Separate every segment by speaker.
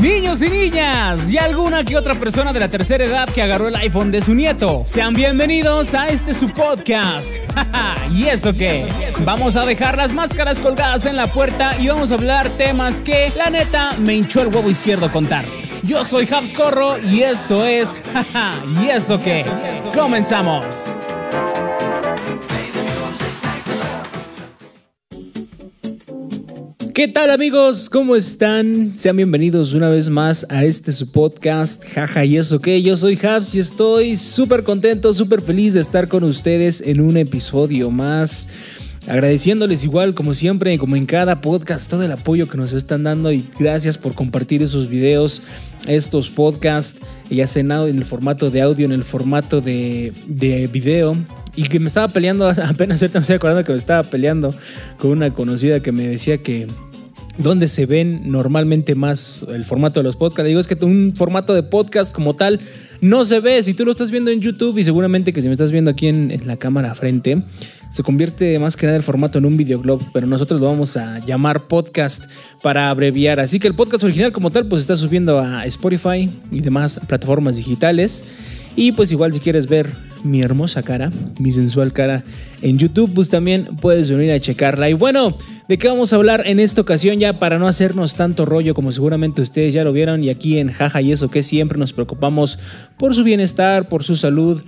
Speaker 1: Niños y niñas, y alguna que otra persona de la tercera edad que agarró el iPhone de su nieto. Sean bienvenidos a este su podcast. ¿Y eso qué? Vamos a dejar las máscaras colgadas en la puerta y vamos a hablar temas que, la neta, me hinchó el huevo izquierdo contarles. Yo soy Habs Corro y esto es. ¿Y eso qué? Comenzamos. ¿Qué tal amigos? ¿Cómo están? Sean bienvenidos una vez más a este su podcast, jaja y eso que yo soy Habs y estoy súper contento, súper feliz de estar con ustedes en un episodio más. Agradeciéndoles igual como siempre, como en cada podcast, todo el apoyo que nos están dando y gracias por compartir esos videos, estos podcasts, ya sea en el formato de audio, en el formato de, de video y que me estaba peleando, apenas ahorita me estoy acordando que me estaba peleando con una conocida que me decía que donde se ven normalmente más el formato de los podcasts. Digo, es que un formato de podcast como tal no se ve. Si tú lo estás viendo en YouTube y seguramente que si me estás viendo aquí en, la cámara frente, se convierte más que nada el formato en un videoblog, pero nosotros lo vamos a llamar podcast para abreviar. Así que el podcast original como tal pues está subiendo a Spotify y demás plataformas digitales. Y pues igual si quieres ver mi hermosa cara, mi sensual cara en YouTube, pues también puedes venir a checarla. Y bueno, ¿de qué vamos a hablar en esta ocasión ya para no hacernos tanto rollo como seguramente ustedes ya lo vieron y aquí en Jaja y eso que siempre nos preocupamos por su bienestar, por su salud.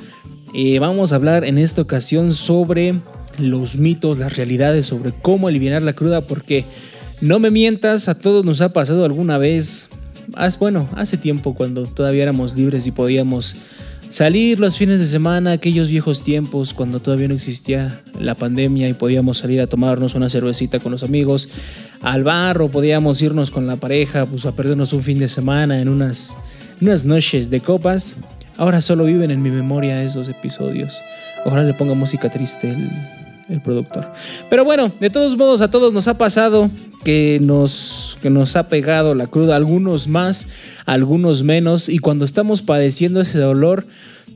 Speaker 1: Eh, vamos a hablar en esta ocasión sobre los mitos, las realidades, sobre cómo eliminar la cruda porque no me mientas, a todos nos ha pasado alguna vez, bueno, hace tiempo cuando todavía éramos libres y podíamos Salir los fines de semana, aquellos viejos tiempos cuando todavía no existía la pandemia y podíamos salir a tomarnos una cervecita con los amigos al bar o podíamos irnos con la pareja pues a perdernos un fin de semana en unas, unas noches de copas. Ahora solo viven en mi memoria esos episodios. Ojalá le ponga música triste el, el productor. Pero bueno, de todos modos a todos nos ha pasado que nos, que nos ha pegado la cruda, algunos más, algunos menos, y cuando estamos padeciendo ese dolor,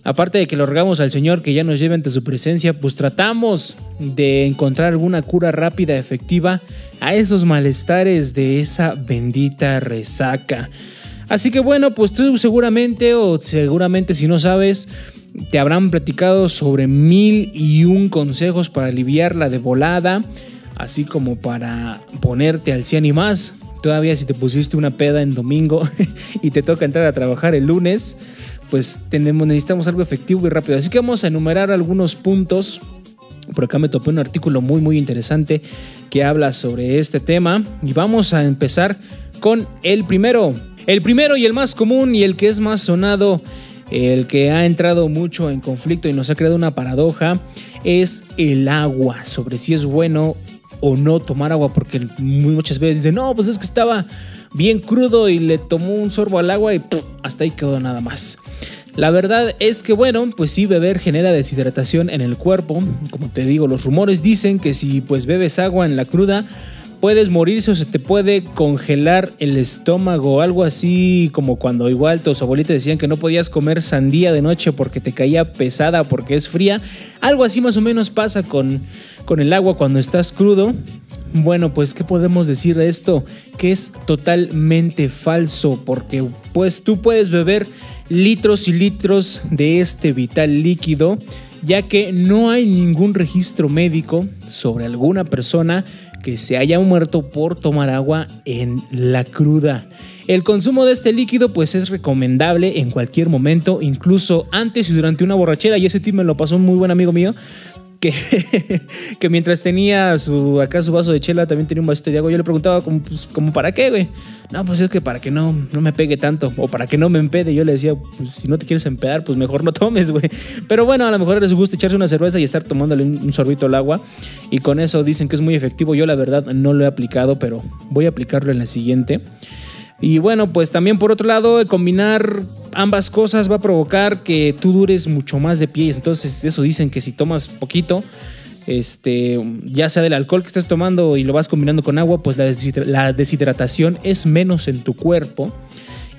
Speaker 1: aparte de que lo rogamos al Señor que ya nos lleve ante su presencia, pues tratamos de encontrar alguna cura rápida, efectiva a esos malestares de esa bendita resaca. Así que bueno, pues tú seguramente o seguramente si no sabes, te habrán platicado sobre mil y un consejos para aliviarla de volada así como para ponerte al 100 y más. Todavía si te pusiste una peda en domingo y te toca entrar a trabajar el lunes, pues tenemos, necesitamos algo efectivo y rápido. Así que vamos a enumerar algunos puntos. Por acá me topé un artículo muy muy interesante que habla sobre este tema y vamos a empezar con el primero. El primero y el más común y el que es más sonado, el que ha entrado mucho en conflicto y nos ha creado una paradoja, es el agua, sobre si es bueno o no tomar agua, porque muchas veces dicen, no, pues es que estaba bien crudo y le tomó un sorbo al agua y hasta ahí quedó nada más. La verdad es que bueno, pues sí beber genera deshidratación en el cuerpo. Como te digo, los rumores dicen que si pues bebes agua en la cruda, puedes morirse o se te puede congelar el estómago, algo así como cuando igual tus abuelitas decían que no podías comer sandía de noche porque te caía pesada porque es fría. Algo así más o menos pasa con, con el agua cuando estás crudo. Bueno, pues ¿qué podemos decir de esto? Que es totalmente falso porque pues tú puedes beber litros y litros de este vital líquido ya que no hay ningún registro médico sobre alguna persona que se haya muerto por tomar agua en la cruda. El consumo de este líquido pues es recomendable en cualquier momento, incluso antes y durante una borrachera y ese tip me lo pasó un muy buen amigo mío que, que mientras tenía su, acá su vaso de chela, también tenía un vasito de agua. Yo le preguntaba, como, pues, para qué, güey? No, pues es que para que no, no me pegue tanto, o para que no me empede. Yo le decía, pues si no te quieres empedar, pues mejor no tomes, güey. Pero bueno, a lo mejor les gusta echarse una cerveza y estar tomándole un, sorbito al agua. Y con eso dicen que es muy efectivo. Yo la verdad no lo he aplicado, pero voy a aplicarlo en la siguiente. Y bueno, pues también por otro lado, combinar ambas cosas va a provocar que tú dures mucho más de pie. Entonces, eso dicen que si tomas poquito, este, ya sea del alcohol que estés tomando y lo vas combinando con agua, pues la deshidratación es menos en tu cuerpo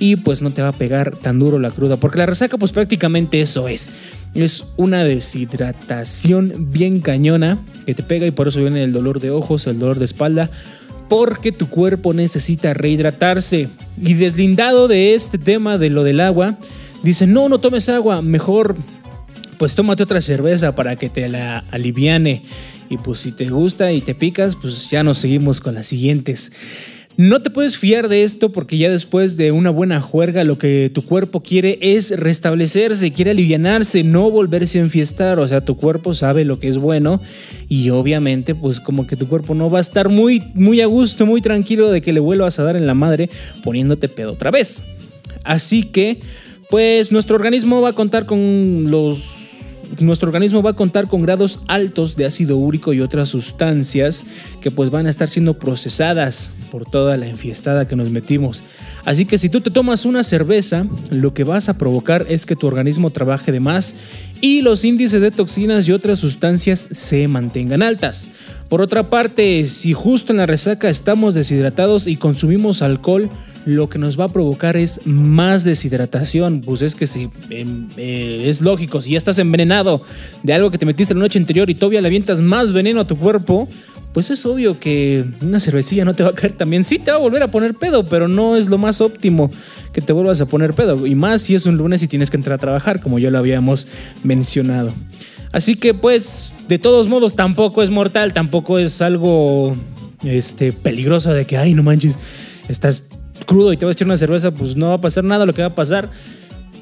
Speaker 1: y pues no te va a pegar tan duro la cruda, porque la resaca pues prácticamente eso es. Es una deshidratación bien cañona que te pega y por eso viene el dolor de ojos, el dolor de espalda, porque tu cuerpo necesita rehidratarse. Y deslindado de este tema de lo del agua, dicen, no, no tomes agua, mejor pues tómate otra cerveza para que te la aliviane. Y pues si te gusta y te picas, pues ya nos seguimos con las siguientes. No te puedes fiar de esto porque ya después de una buena juerga lo que tu cuerpo quiere es restablecerse, quiere alivianarse, no volverse a enfiestar, o sea, tu cuerpo sabe lo que es bueno y obviamente pues como que tu cuerpo no va a estar muy muy a gusto, muy tranquilo de que le vuelvas a dar en la madre poniéndote pedo otra vez. Así que pues nuestro organismo va a contar con los nuestro organismo va a contar con grados altos de ácido úrico y otras sustancias que pues van a estar siendo procesadas por toda la enfiestada que nos metimos. Así que si tú te tomas una cerveza, lo que vas a provocar es que tu organismo trabaje de más y los índices de toxinas y otras sustancias se mantengan altas. Por otra parte, si justo en la resaca estamos deshidratados y consumimos alcohol, lo que nos va a provocar es más deshidratación. Pues es que si em, eh, es lógico, si ya estás envenenado de algo que te metiste la noche anterior y todavía le avientas más veneno a tu cuerpo, pues es obvio que una cervecilla no te va a caer también. Sí te va a volver a poner pedo, pero no es lo más óptimo que te vuelvas a poner pedo. Y más si es un lunes y tienes que entrar a trabajar, como ya lo habíamos mencionado. Así que pues, de todos modos, tampoco es mortal, tampoco es algo este, peligroso de que, ay, no manches, estás crudo y te vas a echar una cerveza, pues no va a pasar nada. Lo que va a pasar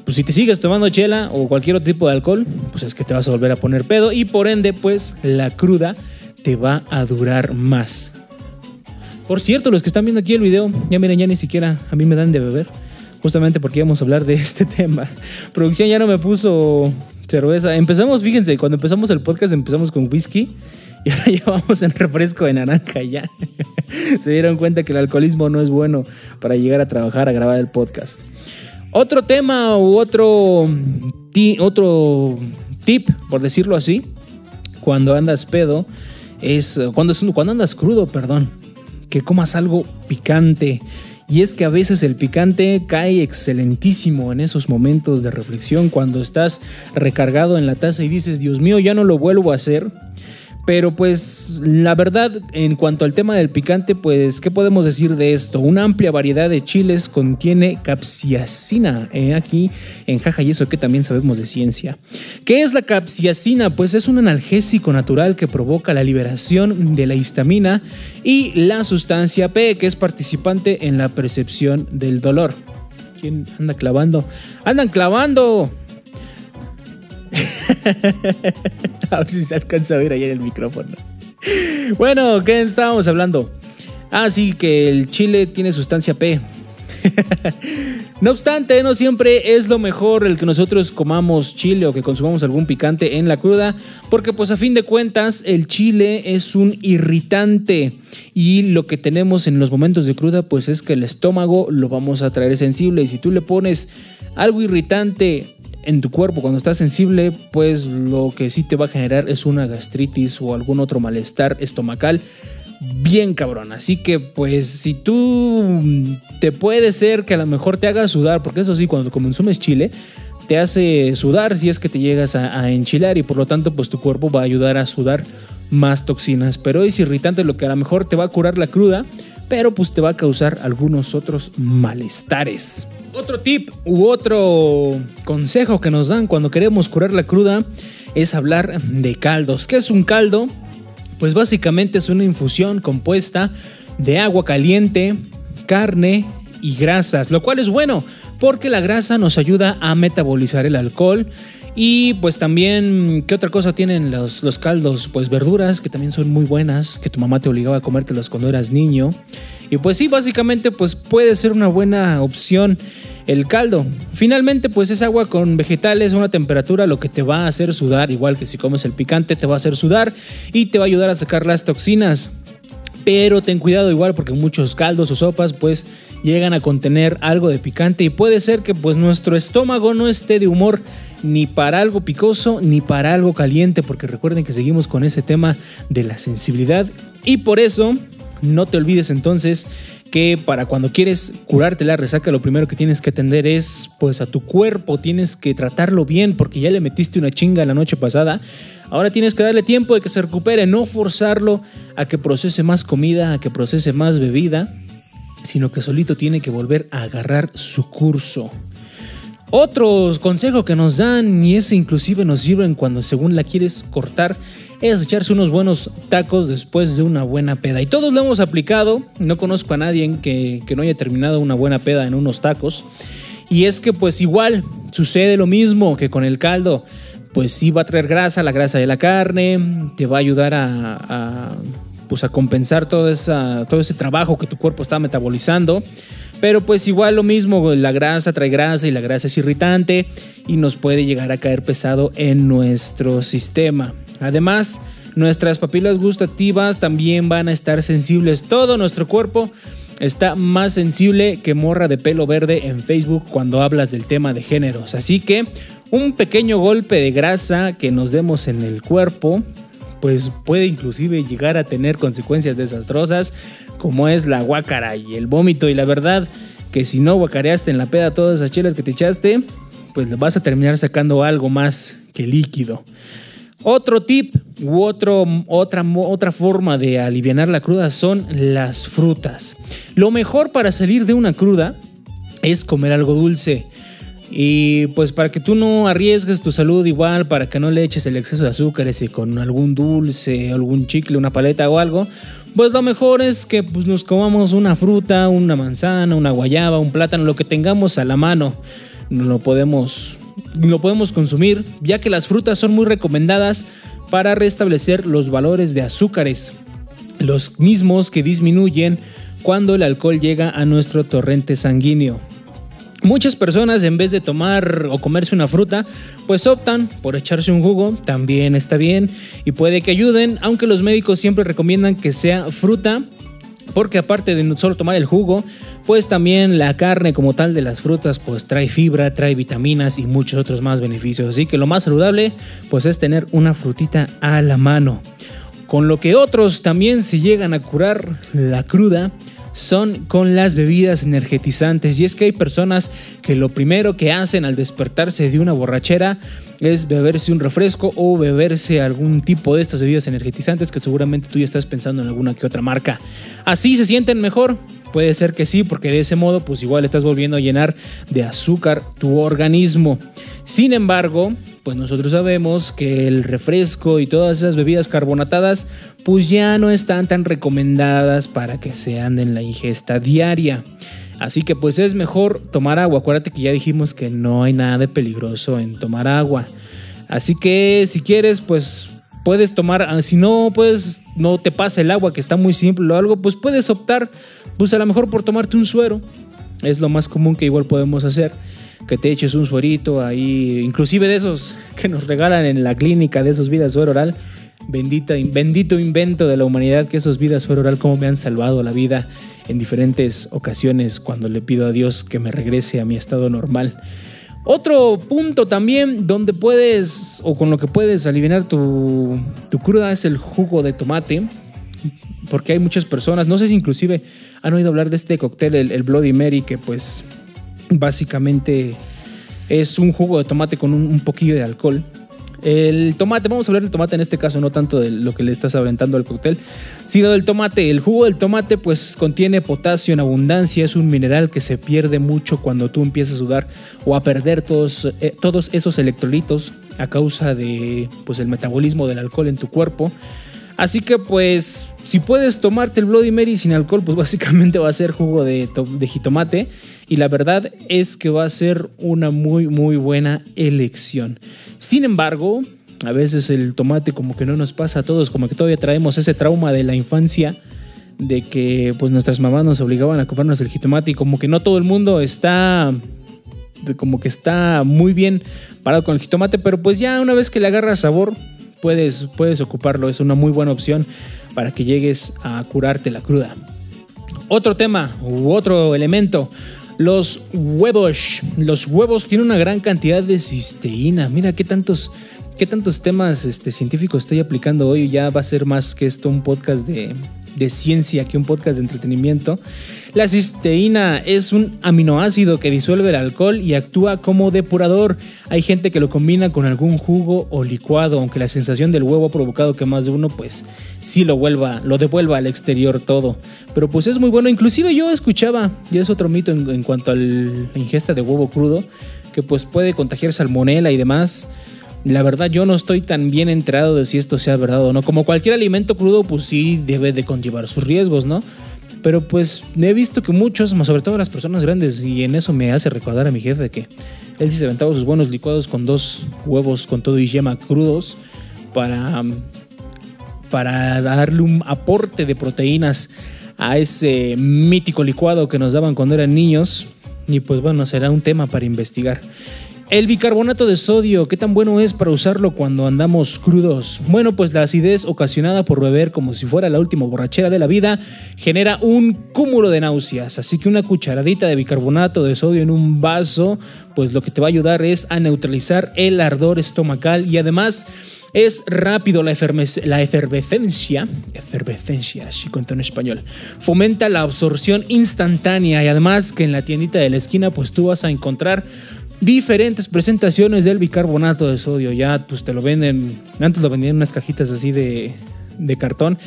Speaker 1: pues si te sigues tomando chela o cualquier otro tipo de alcohol, pues es que te vas a volver a poner pedo y por ende, pues la cruda te va a durar más. Por cierto, los que están viendo aquí el video, ya miren, ya ni siquiera a mí me dan de beber. Justamente porque íbamos a hablar de este tema. Producción ya no me puso cerveza. Empezamos, fíjense, cuando empezamos el podcast empezamos con whisky. Y ahora ya vamos en refresco de naranja ya. Se dieron cuenta que el alcoholismo no es bueno para llegar a trabajar, a grabar el podcast. Otro tema u otro, otro tip, por decirlo así, cuando andas pedo, es cuando, cuando andas crudo, perdón, que comas algo picante. Y es que a veces el picante cae excelentísimo en esos momentos de reflexión cuando estás recargado en la taza y dices, Dios mío, ya no lo vuelvo a hacer. Pero pues la verdad, en cuanto al tema del picante, pues, ¿qué podemos decir de esto? Una amplia variedad de chiles contiene capsiacina. Eh, aquí en jaja y eso que también sabemos de ciencia. ¿Qué es la capsiacina? Pues es un analgésico natural que provoca la liberación de la histamina y la sustancia P, que es participante en la percepción del dolor. ¿Quién anda clavando? ¡Andan clavando! a ver si se alcanza a ver ahí en el micrófono. Bueno, ¿qué estábamos hablando? Ah, sí, que el chile tiene sustancia P. no obstante, no siempre es lo mejor el que nosotros comamos chile o que consumamos algún picante en la cruda, porque pues a fin de cuentas el chile es un irritante y lo que tenemos en los momentos de cruda pues es que el estómago lo vamos a traer sensible y si tú le pones algo irritante en tu cuerpo cuando estás sensible, pues lo que sí te va a generar es una gastritis o algún otro malestar estomacal bien cabrón. Así que pues si tú te puede ser que a lo mejor te haga sudar, porque eso sí, cuando consumes chile, te hace sudar si es que te llegas a, enchilar y por lo tanto pues tu cuerpo va a ayudar a sudar más toxinas. Pero es irritante lo que a lo mejor te va a curar la cruda, pero pues te va a causar algunos otros malestares. Otro tip u otro consejo que nos dan cuando queremos curar la cruda es hablar de caldos. ¿Qué es un caldo? Pues básicamente es una infusión compuesta de agua caliente, carne y grasas, lo cual es bueno porque la grasa nos ayuda a metabolizar el alcohol y pues también, ¿qué otra cosa tienen los, los, caldos? Pues verduras que también son muy buenas, que tu mamá te obligaba a comértelos cuando eras niño. Y pues sí, básicamente pues puede ser una buena opción el caldo. Finalmente pues es agua con vegetales a una temperatura lo que te va a hacer sudar, igual que si comes el picante te va a hacer sudar y te va a ayudar a sacar las toxinas. Pero ten cuidado igual porque muchos caldos o sopas pues llegan a contener algo de picante y puede ser que pues nuestro estómago no esté de humor ni para algo picoso ni para algo caliente porque recuerden que seguimos con ese tema de la sensibilidad y por eso no te olvides entonces que para cuando quieres curarte la resaca lo primero que tienes que atender es pues a tu cuerpo, tienes que tratarlo bien porque ya le metiste una chinga la noche pasada. Ahora tienes que darle tiempo de que se recupere, no forzarlo a que procese más comida, a que procese más bebida, sino que solito tiene que volver a agarrar su curso. Otro consejo que nos dan, y ese inclusive nos sirven cuando según la quieres cortar, es echarse unos buenos tacos después de una buena peda. Y todos lo hemos aplicado, no conozco a nadie que, que no haya terminado una buena peda en unos tacos. Y es que pues igual sucede lo mismo que con el caldo. Pues sí va a traer grasa, la grasa de la carne, te va a ayudar a, pues a compensar todo ese trabajo que tu cuerpo está metabolizando. Pero pues igual lo mismo, la grasa trae grasa y la grasa es irritante y nos puede llegar a caer pesado en nuestro sistema. Además, nuestras papilas gustativas también van a estar sensibles. Todo nuestro cuerpo está más sensible que morra de pelo verde en Facebook cuando hablas del tema de géneros. Así que un pequeño golpe de grasa que nos demos en el cuerpo pues puede inclusive llegar a tener consecuencias desastrosas como es la guácara y el vómito y la verdad que si no guacareaste en la peda todas esas chelas que te echaste, pues vas a terminar sacando algo más que líquido. Otro tip u otro, otra, otra forma de aliviar la cruda son las frutas. Lo mejor para salir de una cruda es comer algo dulce. Y pues para que tú no arriesgues tu salud igual, para que no le eches el exceso de azúcares y con algún dulce, algún chicle, una paleta o algo, pues lo mejor es que pues, nos comamos una fruta, una manzana, una guayaba, un plátano, lo que tengamos a la mano. Lo podemos, lo podemos consumir, ya que las frutas son muy recomendadas para restablecer los valores de azúcares, los mismos que disminuyen cuando el alcohol llega a nuestro torrente sanguíneo. Muchas personas en vez de tomar o comerse una fruta, pues optan por echarse un jugo, también está bien y puede que ayuden, aunque los médicos siempre recomiendan que sea fruta, porque aparte de no solo tomar el jugo, pues también la carne como tal de las frutas pues trae fibra, trae vitaminas y muchos otros más beneficios, así que lo más saludable pues es tener una frutita a la mano. Con lo que otros también se llegan a curar la cruda, son con las bebidas energetizantes. Y es que hay personas que lo primero que hacen al despertarse de una borrachera es beberse un refresco o beberse algún tipo de estas bebidas energetizantes que seguramente tú ya estás pensando en alguna que otra marca. Así se sienten mejor. Puede ser que sí, porque de ese modo pues igual estás volviendo a llenar de azúcar tu organismo. Sin embargo, pues nosotros sabemos que el refresco y todas esas bebidas carbonatadas pues ya no están tan recomendadas para que sean en la ingesta diaria. Así que pues es mejor tomar agua. Acuérdate que ya dijimos que no hay nada de peligroso en tomar agua. Así que si quieres pues puedes tomar, ah, si no pues no te pasa el agua que está muy simple o algo, pues puedes optar pues a lo mejor por tomarte un suero. Es lo más común que igual podemos hacer que te eches un suerito ahí, inclusive de esos que nos regalan en la clínica, de esos vidas suero oral. Bendita, bendito invento de la humanidad que esos vidas suero oral como me han salvado la vida en diferentes ocasiones cuando le pido a Dios que me regrese a mi estado normal. Otro punto también donde puedes o con lo que puedes aliviar tu, tu cruda es el jugo de tomate. Porque hay muchas personas, no sé si inclusive han oído hablar de este cóctel, el, Bloody Mary, que pues Básicamente es un jugo de tomate con un, poquillo de alcohol. El tomate, vamos a hablar del tomate en este caso, no tanto de lo que le estás aventando al cóctel, sino del tomate. El jugo del tomate pues contiene potasio en abundancia, es un mineral que se pierde mucho cuando tú empiezas a sudar o a perder todos, eh, todos esos electrolitos a causa de pues el metabolismo del alcohol en tu cuerpo. Así que pues si puedes tomarte el Bloody Mary sin alcohol, pues básicamente va a ser jugo de, jitomate y la verdad es que va a ser una muy muy buena elección. Sin embargo, a veces el tomate como que no nos pasa a todos, como que todavía traemos ese trauma de la infancia de que pues nuestras mamás nos obligaban a comprarnos el jitomate y como que no todo el mundo está como que está muy bien parado con el jitomate, pero pues ya una vez que le agarras sabor puedes puedes ocuparlo, es una muy buena opción para que llegues a curarte la cruda. Otro tema u otro elemento los huevos. Los huevos tienen una gran cantidad de cisteína. Mira qué tantos, qué tantos temas este, científicos estoy aplicando hoy. Ya va a ser más que esto un podcast de, de ciencia que un podcast de entretenimiento. La cisteína es un aminoácido que disuelve el alcohol y actúa como depurador. Hay gente que lo combina con algún jugo o licuado, aunque la sensación del huevo ha provocado que más de uno pues sí lo vuelva, lo devuelva al exterior todo. Pero pues es muy bueno, inclusive yo escuchaba, y es otro mito en, en cuanto a la ingesta de huevo crudo, que pues puede contagiar salmonela y demás. La verdad yo no estoy tan bien enterado de si esto sea verdad o no. Como cualquier alimento crudo, pues sí debe de conllevar sus riesgos, ¿no? Pero pues he visto que muchos, sobre todo las personas grandes, y en eso me hace recordar a mi jefe que él sí se aventaba sus buenos licuados con dos huevos con todo y yema crudos para, para darle un aporte de proteínas a ese mítico licuado que nos daban cuando eran niños. Y pues bueno, será un tema para investigar. El bicarbonato de sodio, ¿qué tan bueno es para usarlo cuando andamos crudos? Bueno, pues la acidez ocasionada por beber como si fuera la última borrachera de la vida genera un cúmulo de náuseas, así que una cucharadita de bicarbonato de sodio en un vaso, pues lo que te va a ayudar es a neutralizar el ardor estomacal y además es rápido la, la efervescencia, efervescencia, así cuento en español, fomenta la absorción instantánea y además que en la tiendita de la esquina pues tú vas a encontrar diferentes presentaciones del bicarbonato de sodio. Ya pues te lo venden, antes lo vendían en unas cajitas así de, de cartón.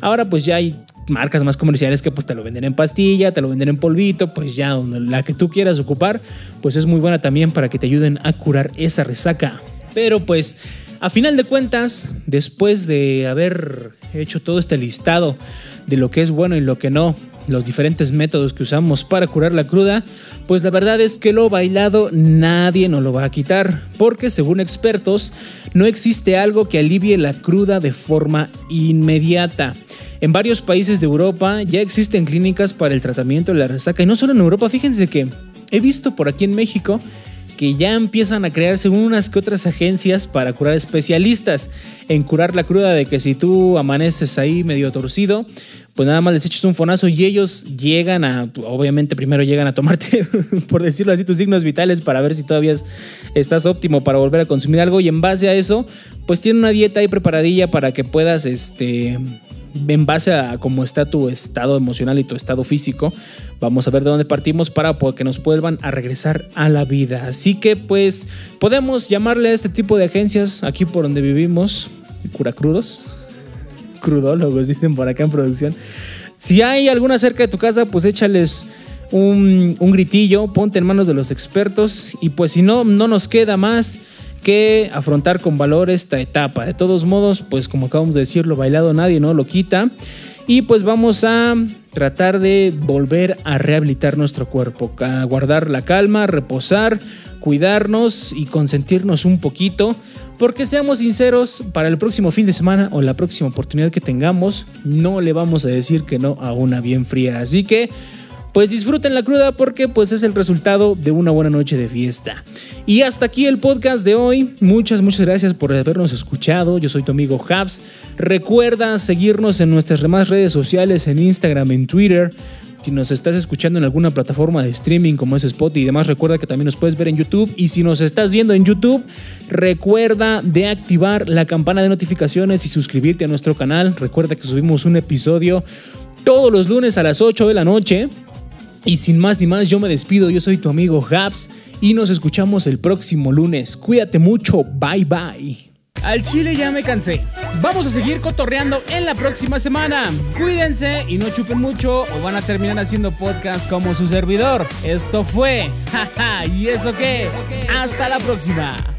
Speaker 1: Ahora pues ya hay marcas más comerciales que pues te lo venden en pastilla, te lo venden en polvito, pues ya la que tú quieras ocupar, pues es muy buena también para que te ayuden a curar esa resaca. Pero pues a final de cuentas, después de haber hecho todo este listado de lo que es bueno y lo que no, los diferentes métodos que usamos para curar la cruda, pues la verdad es que lo bailado nadie nos lo va a quitar, porque según expertos no existe algo que alivie la cruda de forma inmediata. En varios países de Europa ya existen clínicas para el tratamiento de la resaca y no solo en Europa, fíjense que he visto por aquí en México que ya empiezan a crearse unas que otras agencias para curar especialistas. En curar la cruda de que si tú amaneces ahí medio torcido, pues nada más les echas un fonazo y ellos llegan a, obviamente primero llegan a tomarte, por decirlo así, tus signos vitales para ver si todavía estás óptimo para volver a consumir algo. Y en base a eso, pues tienen una dieta ahí preparadilla para que puedas, este, en base a cómo está tu estado emocional y tu estado físico, vamos a ver de dónde partimos para que nos vuelvan a regresar a la vida. Así que pues podemos llamarle a este tipo de agencias aquí por donde vivimos, cura crudos crudólogos, dicen por acá en producción. Si hay alguna cerca de tu casa, pues échales un, un, gritillo, ponte en manos de los expertos y pues si no, no nos queda más que afrontar con valor esta etapa. De todos modos, pues como acabamos de decir, lo bailado nadie no lo quita. Y pues vamos a tratar de volver a rehabilitar nuestro cuerpo, a guardar la calma, reposar, cuidarnos y consentirnos un poquito. Porque seamos sinceros, para el próximo fin de semana o la próxima oportunidad que tengamos, no le vamos a decir que no a una bien fría. Así que pues disfruten la cruda porque pues es el resultado de una buena noche de fiesta. Y hasta aquí el podcast de hoy. Muchas, muchas gracias por habernos escuchado. Yo soy tu amigo Habs. Recuerda seguirnos en nuestras demás redes sociales, en Instagram, en Twitter. Si nos estás escuchando en alguna plataforma de streaming como es Spotify y demás, recuerda que también nos puedes ver en YouTube. Y si nos estás viendo en YouTube, recuerda de activar la campana de notificaciones y suscribirte a nuestro canal. Recuerda que subimos un episodio todos los lunes a las 8 de la noche. Y sin más ni más, yo me despido. Yo soy tu amigo Gaps y nos escuchamos el próximo lunes. Cuídate mucho. Bye bye. Al chile ya me cansé. Vamos a seguir cotorreando en la próxima semana. Cuídense y no chupen mucho o van a terminar haciendo podcast como su servidor. Esto fue. ¿Y eso qué? Hasta la próxima.